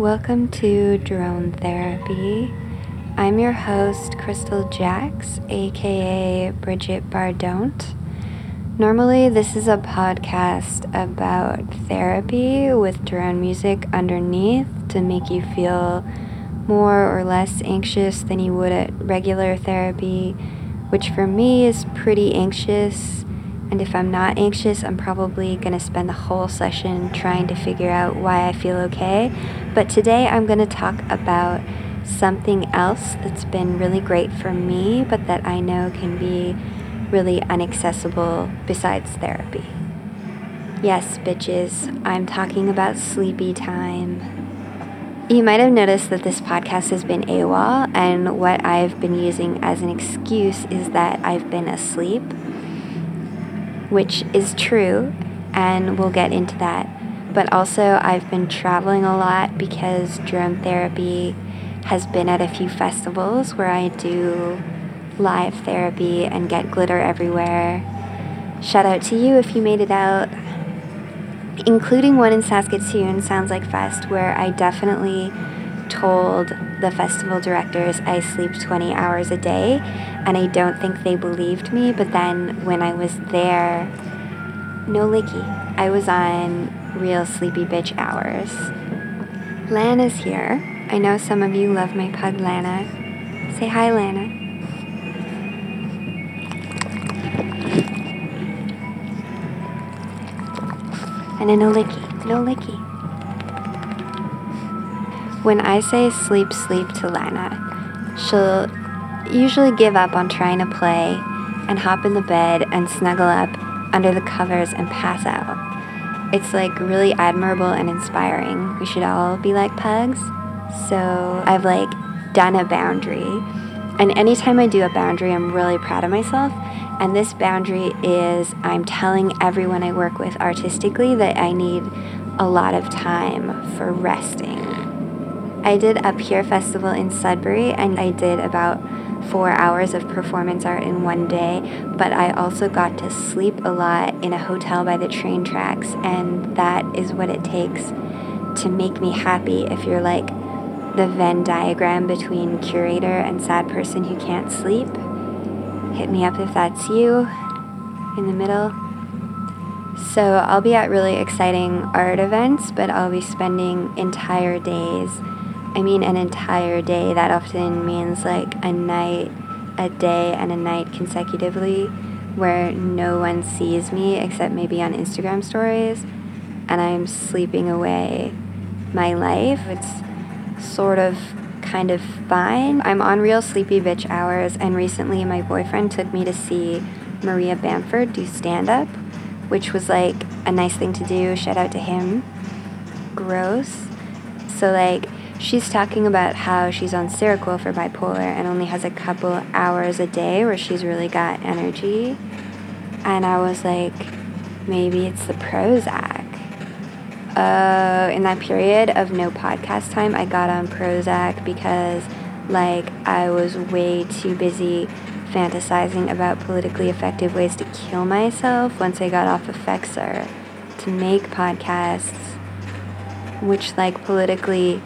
Welcome to Drone Therapy. I'm your host, Kristel Jax, aka Bridget Bardon't. Normally, this is a podcast about therapy with drone music underneath to make you feel more or less anxious than you would at regular therapy, which for me is pretty anxious and if I'm not anxious, I'm probably going to spend the whole session trying to figure out why I feel okay. But today I'm going to talk about something else that's been really great for me, but that I know can be really inaccessible besides therapy. Yes, bitches, I'm talking about sleepy time. You might have noticed that this podcast has been AWOL, and what I've been using as an excuse is that I've been asleep which is true, and we'll get into that. But also, I've been traveling a lot because drone therapy has been at a few festivals where I do live therapy and get glitter everywhere. Shout out to you if you made it out, including one in Saskatoon, Sounds Like Fest, where I definitely told the festival directors I sleep 20 hours a day, and I don't think they believed me. But then when I was there, no licky, I was on real sleepy bitch hours. Lana's here. I know some of you love my pug Lana. Say hi, Lana. And a no licky, no licky. When I say sleep, sleep to Lana, she'll usually give up on trying to play and hop in the bed and snuggle up under the covers and pass out. It's like really admirable and inspiring. We should all be like pugs. So I've like done a boundary. And anytime I do a boundary, I'm really proud of myself. And this boundary is I'm telling everyone I work with artistically that I need a lot of time for resting. I did a peer festival in Sudbury and I did about four hours of performance art in one day, but I also got to sleep a lot in a hotel by the train tracks, and that is what it takes to make me happy if you're like the Venn diagram between curator and sad person who can't sleep. Hit me up if that's you in the middle. So, I'll be at really exciting art events, but I'll be spending entire days I mean, an entire day. That often means like a night, a day, and a night consecutively where no one sees me except maybe on Instagram stories, and I'm sleeping away my life. It's sort of kind of fine. I'm on real sleepy bitch hours, and recently my boyfriend took me to see Maria Bamford do stand up, which was like a nice thing to do. Shout out to him. Gross. So, like, she's talking about how she's on Seroquel for bipolar and only has a couple hours a day where she's really got energy. And I was like, maybe it's the Prozac. Uh, in that period of no podcast time, I got on Prozac because, like, I was way too busy fantasizing about politically effective ways to kill myself once I got off of Effexor to make podcasts, which, like, politically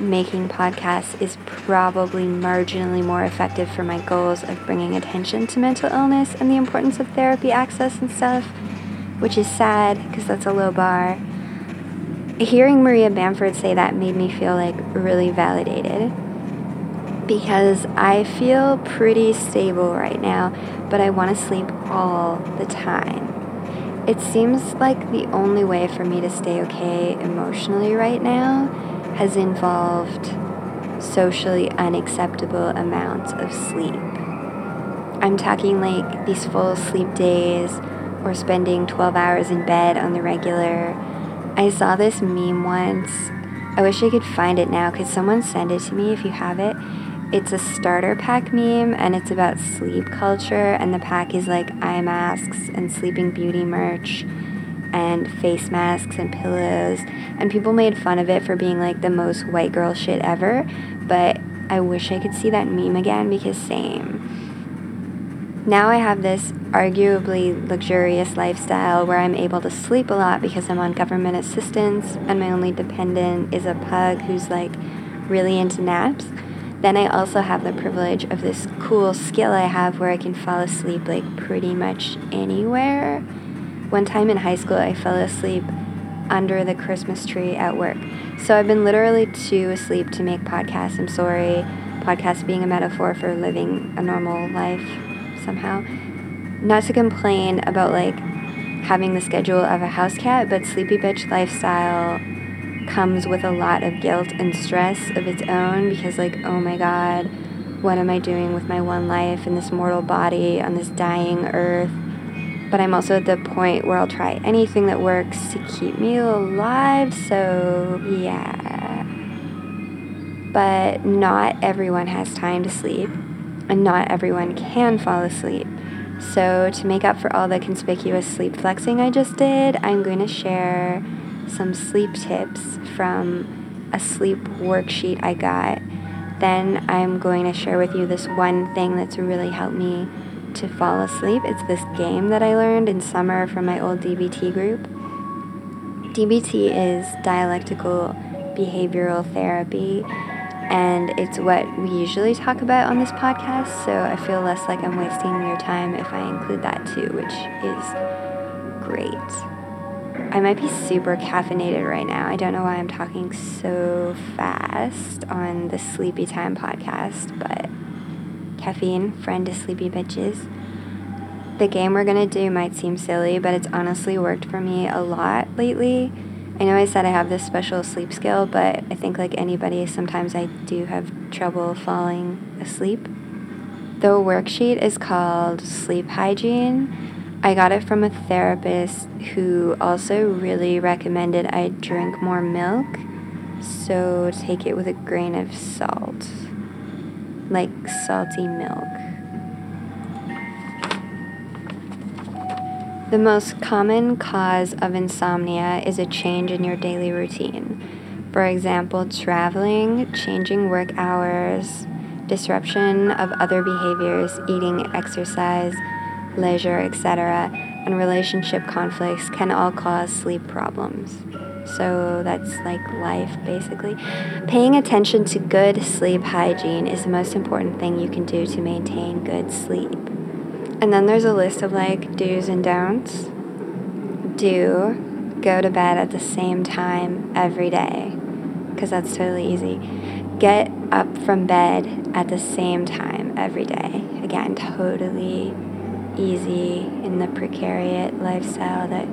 making podcasts is probably marginally more effective for my goals of bringing attention to mental illness and the importance of therapy access and stuff, which is sad because that's a low bar. Hearing Maria Bamford say that made me feel like really validated because I feel pretty stable right now, but I want to sleep all the time. It seems like the only way for me to stay okay emotionally right now has involved socially unacceptable amounts of sleep. I'm talking like these full sleep days or spending 12 hours in bed on the regular. I saw this meme once. I wish I could find it now. Could someone send it to me if you have it? It's a starter pack meme and it's about sleep culture, and the pack is like eye masks and sleeping beauty merch and face masks and pillows. And people made fun of it for being like the most white girl shit ever. But I wish I could see that meme again because same. Now I have this arguably luxurious lifestyle where I'm able to sleep a lot because I'm on government assistance and my only dependent is a pug who's like really into naps. Then I also have the privilege of this cool skill I have where I can fall asleep like pretty much anywhere. One time in high school, I fell asleep under the Christmas tree at work. So I've been literally too asleep to make podcasts. I'm sorry. Podcast being a metaphor for living a normal life somehow. Not to complain about like having the schedule of a house cat, but sleepy bitch lifestyle comes with a lot of guilt and stress of its own because like, oh my god, what am I doing with my one life in this mortal body on this dying earth? But I'm also at the point where I'll try anything that works to keep me alive, so yeah. But not everyone has time to sleep and not everyone can fall asleep. So, to make up for all the conspicuous sleep flexing I just did, I'm going to share some sleep tips from a sleep worksheet I got. Then, I'm going to share with you this one thing that's really helped me to fall asleep. It's this game that I learned in summer from my old DBT group. DBT is dialectical behavioral therapy and it's what we usually talk about on this podcast, so I feel less like I'm wasting your time if I include that too, which is great. I might be super caffeinated right now. I don't know why I'm talking so fast on the Sleepy Time podcast, but caffeine, friend to sleepy bitches. The game we're gonna do might seem silly, but it's honestly worked for me a lot lately. I know I said I have this special sleep skill, but I think, like anybody, sometimes I do have trouble falling asleep. The worksheet is called Sleep Hygiene. I got it from a therapist who also really recommended I drink more milk, so take it with a grain of salt, like salty milk. The most common cause of insomnia is a change in your daily routine. For example, traveling, changing work hours, disruption of other behaviors, eating, exercise, leisure, etc., and relationship conflicts can all cause sleep problems. So that's like life basically. Paying attention to good sleep hygiene is the most important thing you can do to maintain good sleep. And then there's a list of like do's and don'ts. Do go to bed at the same time every day, because that's totally easy. Get up from bed at the same time every day. Again, totally easy in the precarious lifestyle that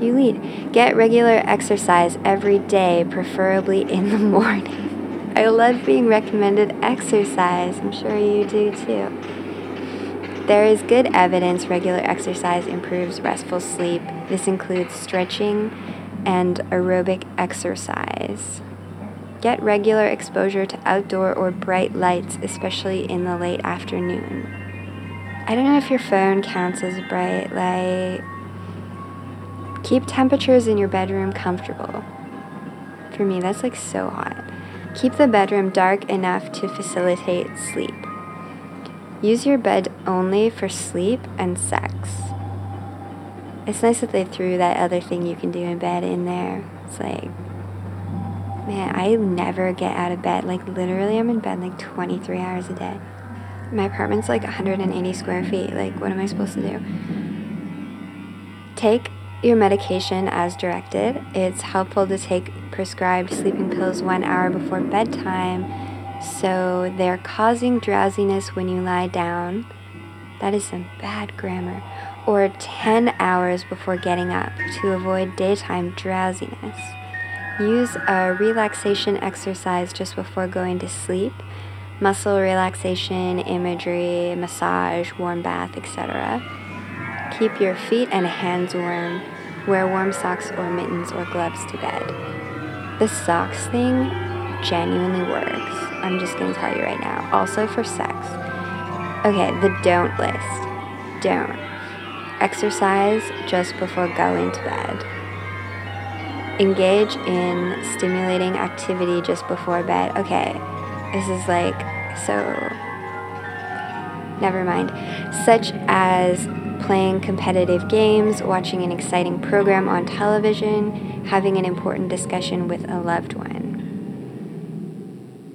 you lead. Get regular exercise every day, preferably in the morning. I love being recommended exercise. I'm sure you do too. There is good evidence regular exercise improves restful sleep. This includes stretching and aerobic exercise. Get regular exposure to outdoor or bright lights, especially in the late afternoon. I don't know if your phone counts as bright light. Keep temperatures in your bedroom comfortable. For me, that's like so hot. Keep the bedroom dark enough to facilitate sleep. Use your bed only for sleep and sex. It's nice that they threw that other thing you can do in bed in there. It's like, man, I never get out of bed. Like, literally, I'm in bed like 23 hours a day. My apartment's like 180 square feet. Like, what am I supposed to do? Take your medication as directed. It's helpful to take prescribed sleeping pills one hour before bedtime so they're causing drowsiness when you lie down. That is some bad grammar. Or 10 hours before getting up to avoid daytime drowsiness. Use a relaxation exercise just before going to sleep. Muscle relaxation, imagery, massage, warm bath, etc. Keep your feet and hands warm. Wear warm socks or mittens or gloves to bed. The socks thing genuinely works. I'm just going to tell you right now. Also for sex. Okay, the don't list. Don't. Exercise just before going to bed. Engage in stimulating activity just before bed. Okay, this is like so. never mind, such as playing competitive games, watching an exciting program on television, having an important discussion with a loved one.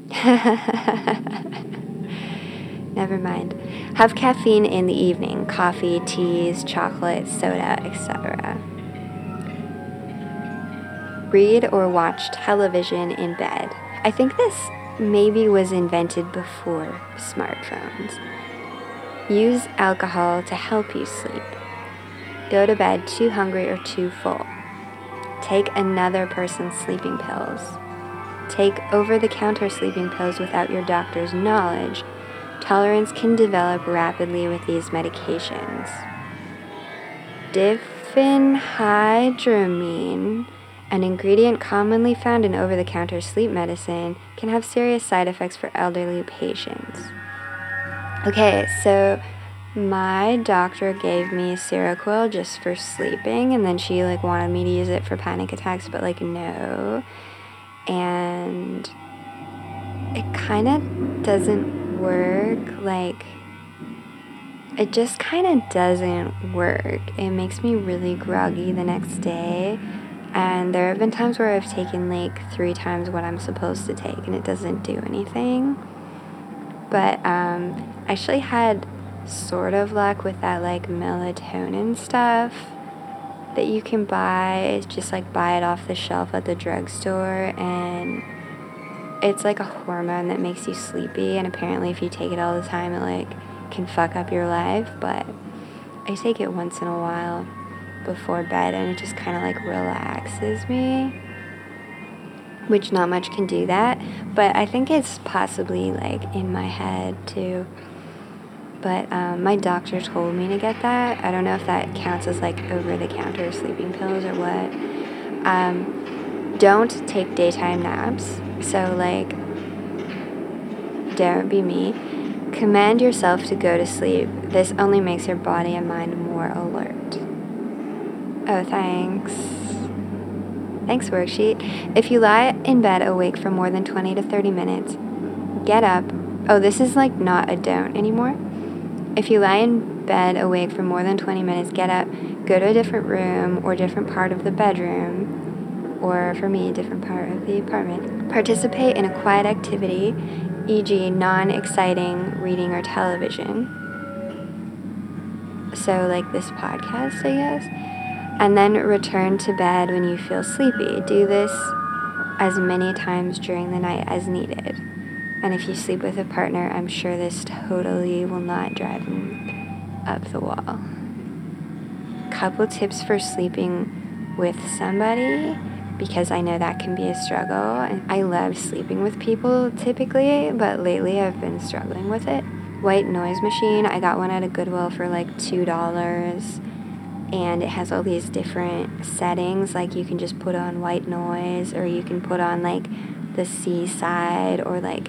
Never mind. Have caffeine in the evening coffee, teas, chocolate, soda, etc. Read or watch television in bed. I think this maybe was invented before smartphones. Use alcohol to help you sleep. Go to bed too hungry or too full. Take another person's sleeping pills. Take over the counter sleeping pills without your doctor's knowledge. Tolerance can develop rapidly with these medications. Diphenhydramine, an ingredient commonly found in over the counter sleep medicine, can have serious side effects for elderly patients. Okay, so my doctor gave me Seroquel just for sleeping, and then she like wanted me to use it for panic attacks, but like no. And it kind of doesn't work. Like, it just kind of doesn't work. It makes me really groggy the next day. And there have been times where I've taken like three times what I'm supposed to take, and it doesn't do anything but um, I actually had sort of luck with that like melatonin stuff that you can buy. Just like buy it off the shelf at the drugstore, and it's like a hormone that makes you sleepy. And apparently, if you take it all the time, it like can fuck up your life. But I take it once in a while before bed, and it just kind of like relaxes me which not much can do that. But I think it's possibly like in my head too. But um, my doctor told me to get that. I don't know if that counts as like over the counter sleeping pills or what. Um, don't take daytime naps. So, like, don't be me. Command yourself to go to sleep. This only makes your body and mind more alert. Oh, thanks. Thanks, worksheet. If you lie in bed awake for more than 20 to 30 minutes, get up. Oh, this is like not a don't anymore. If you lie in bed awake for more than 20 minutes, get up, go to a different room or different part of the bedroom, or for me, a different part of the apartment. Participate in a quiet activity, e.g., non exciting reading or television. So, like this podcast, I guess and then return to bed when you feel sleepy. Do this as many times during the night as needed. And if you sleep with a partner, I'm sure this totally will not drive them up the wall. Couple tips for sleeping with somebody because I know that can be a struggle. And I love sleeping with people typically, but lately I've been struggling with it. White noise machine, I got one at a Goodwill for like $2 and it has all these different settings like you can just put on white noise or you can put on like the seaside or like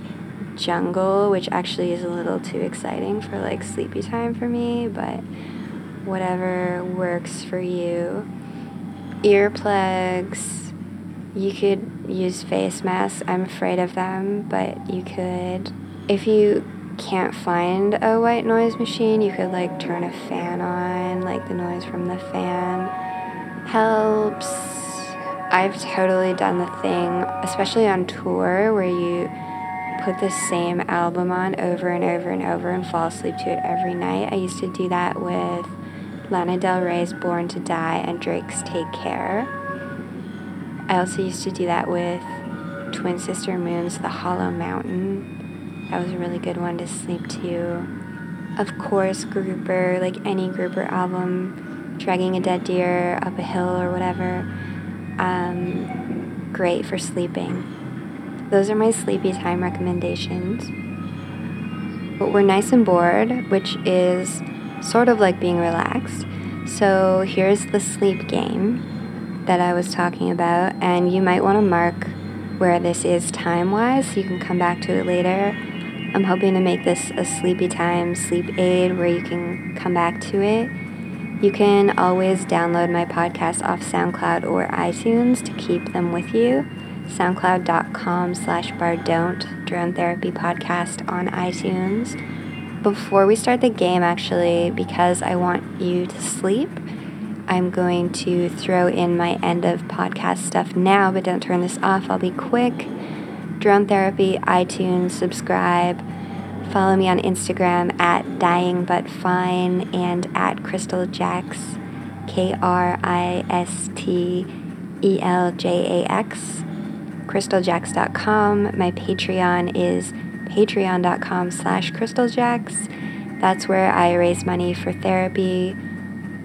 jungle which actually is a little too exciting for like sleepy time for me but whatever works for you earplugs you could use face masks i'm afraid of them but you could if you can't find a white noise machine, you could like turn a fan on, like the noise from the fan helps. I've totally done the thing, especially on tour, where you put the same album on over and over and over and fall asleep to it every night. I used to do that with Lana Del Rey's Born to Die and Drake's Take Care. I also used to do that with Twin Sister Moon's The Hollow Mountain. That was a really good one to sleep to. Of course, Grouper, like any Grouper album, Dragging a Dead Deer Up a Hill or whatever, um, great for sleeping. Those are my sleepy time recommendations. But we're nice and bored, which is sort of like being relaxed. So here's the sleep game that I was talking about, and you might want to mark where this is time wise. So you can come back to it later I'm hoping to make this a sleepy time sleep aid where you can come back to it. You can always download my podcast off SoundCloud or iTunes to keep them with you. SoundCloud.com slash bardon't, drone therapy podcast on iTunes. before we start the game, actually, because I want you to sleep, I'm going to throw in my end of podcast stuff now, but don't turn this off. I'll be quick. Drone Therapy, iTunes, subscribe. Follow me on Instagram at Dying But Fine and at Kristel Jax, K R I S T E L J A X. KristelJax.com. My Patreon is patreon.com slash kristeljax. That's where I raise money for therapy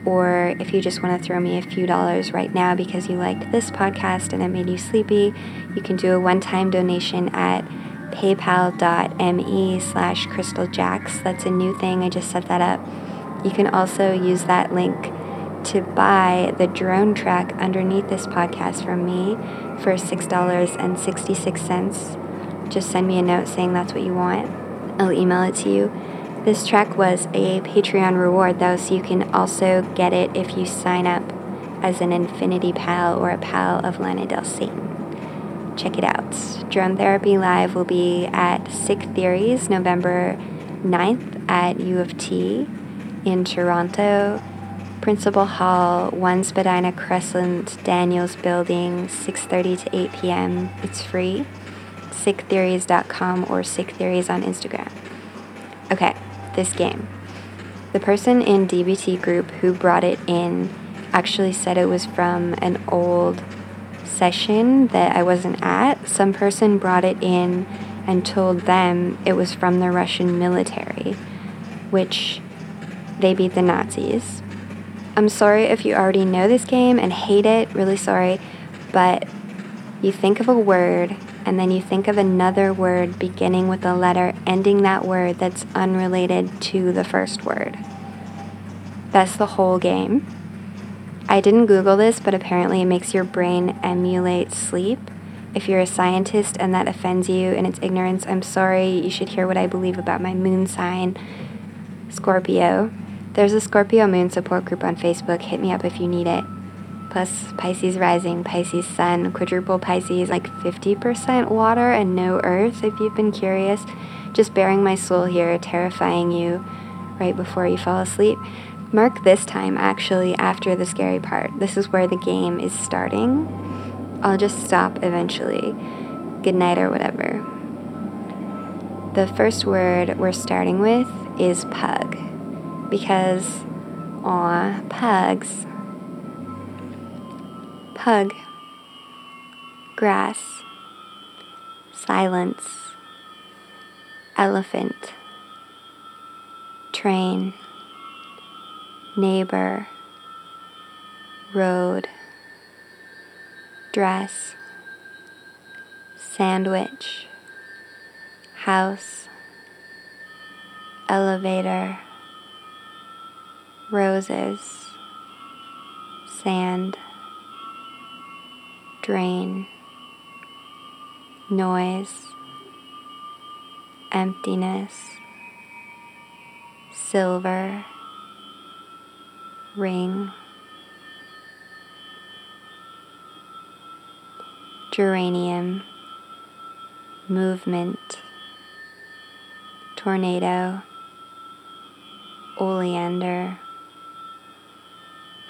or if you just want to throw me a few dollars right now because you liked this podcast and it made you sleepy, you can do a one-time donation at paypal.me slash kristeljax. That's a new thing. I just set that up. You can also use that link to buy the drone track underneath this podcast from me for $6.66. Just send me a note saying that's what you want. I'll email it to you. This track was a Patreon reward, though, so you can also get it if you sign up as an Infinity Pal or a Pal of Lana Del Satan. Check it out. Drone Therapy Live will be at Sick Theories November 9th at U of T in Toronto. Principal Hall, 1 Spadina Crescent, Daniels Building, 6.30 to 8 p.m. It's free. SickTheories.com or Sick Theories on Instagram. Okay, this game. The person in DBT group who brought it in actually said it was from an old session that I wasn't at. Some person brought it in and told them it was from the Russian military, which they beat the Nazis. I'm sorry if you already know this game and hate it, really sorry, but you think of a word and then you think of another word beginning with a letter ending that word that's unrelated to the first word. That's the whole game. I didn't Google this, but apparently it makes your brain emulate sleep. If you're a scientist and that offends you in its ignorance, I'm sorry. You should hear what I believe about my moon sign, Scorpio. There's a Scorpio moon support group on Facebook. Hit me up if you need it plus Pisces rising, Pisces sun, quadruple Pisces, like 50% water and no earth, if you've been curious. Just bearing my soul here, terrifying you right before you fall asleep. Mark this time actually after the scary part. This is where the game is starting. I'll just stop eventually. Good night or whatever. The first word we're starting with is pug because, aw, pugs pug, Grass. Silence. Elephant. Train. Neighbor. Road. Dress. Sandwich. House. Elevator. Roses. Sand drain, noise, emptiness, silver, ring, geranium, movement, tornado, oleander,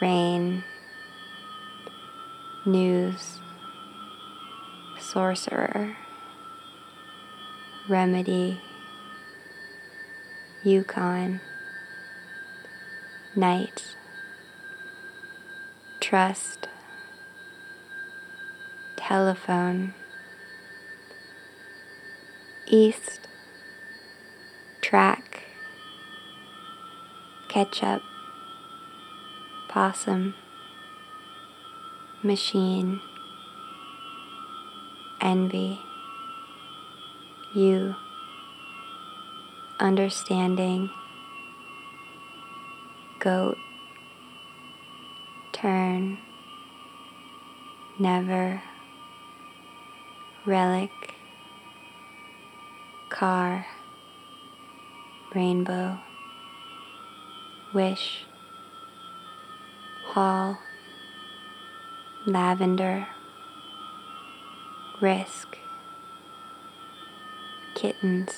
rain, news sorcerer, remedy, Yukon, night, trust, telephone, east, track, ketchup, possum, machine. Envy, you, understanding, goat, turn, never, relic, car, rainbow, wish, hall, lavender risk, kittens,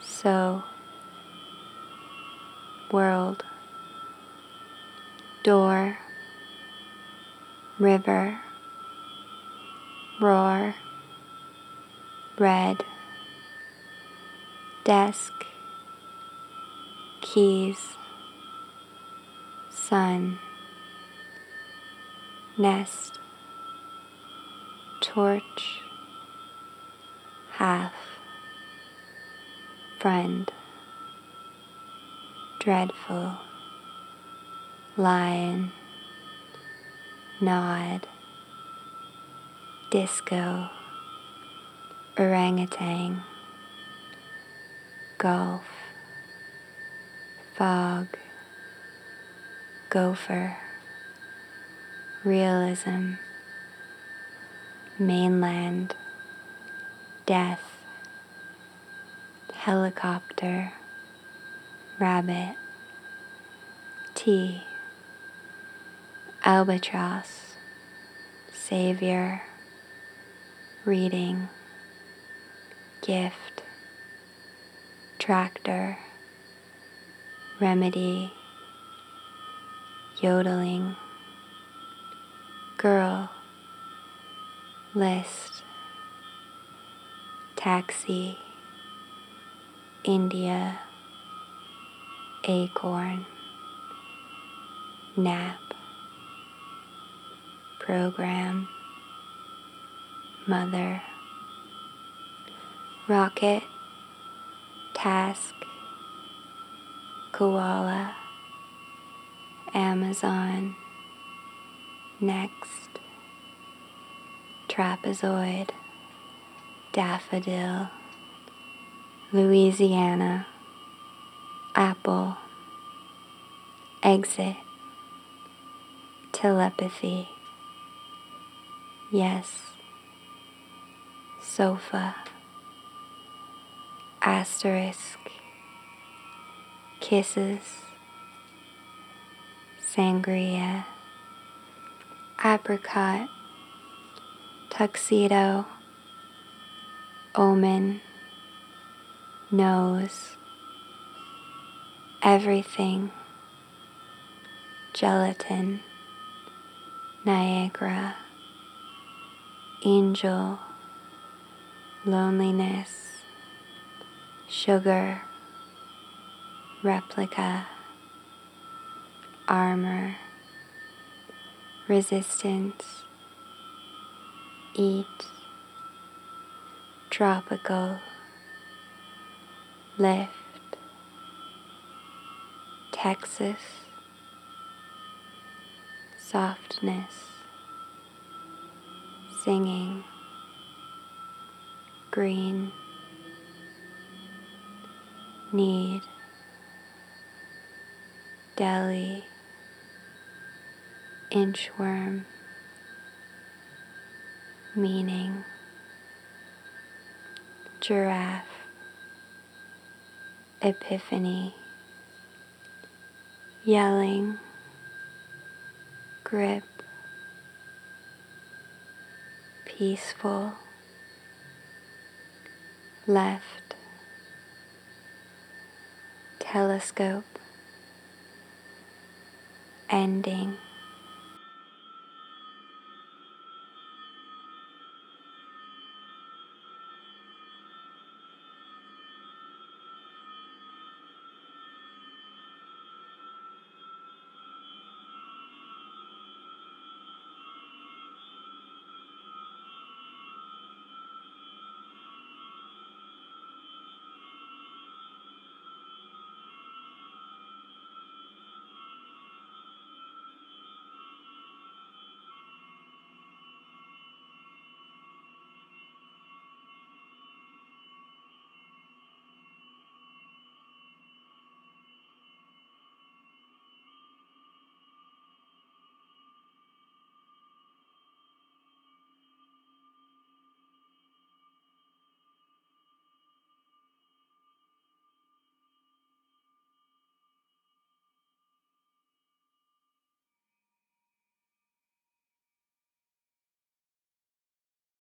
so, world, door, river, roar, red, desk, keys, sun, nest, torch, half, friend, dreadful, lion, nod, disco, orangutan, golf, fog, gopher, realism, mainland, death, helicopter, rabbit, tea, albatross, savior, reading, gift, tractor, remedy, yodeling, girl, list, taxi, India, acorn, nap, program, mother, rocket, task, koala, Amazon, next, trapezoid, daffodil, Louisiana, apple, exit, telepathy, yes, sofa, asterisk, kisses, sangria, apricot, tuxedo, omen, nose, everything, gelatin, Niagara, angel, loneliness, sugar, replica, armor, resistance, eat, tropical, lift, Texas, softness, singing, green, need, deli, inchworm, meaning, giraffe, epiphany, yelling, grip, peaceful, left, telescope, ending.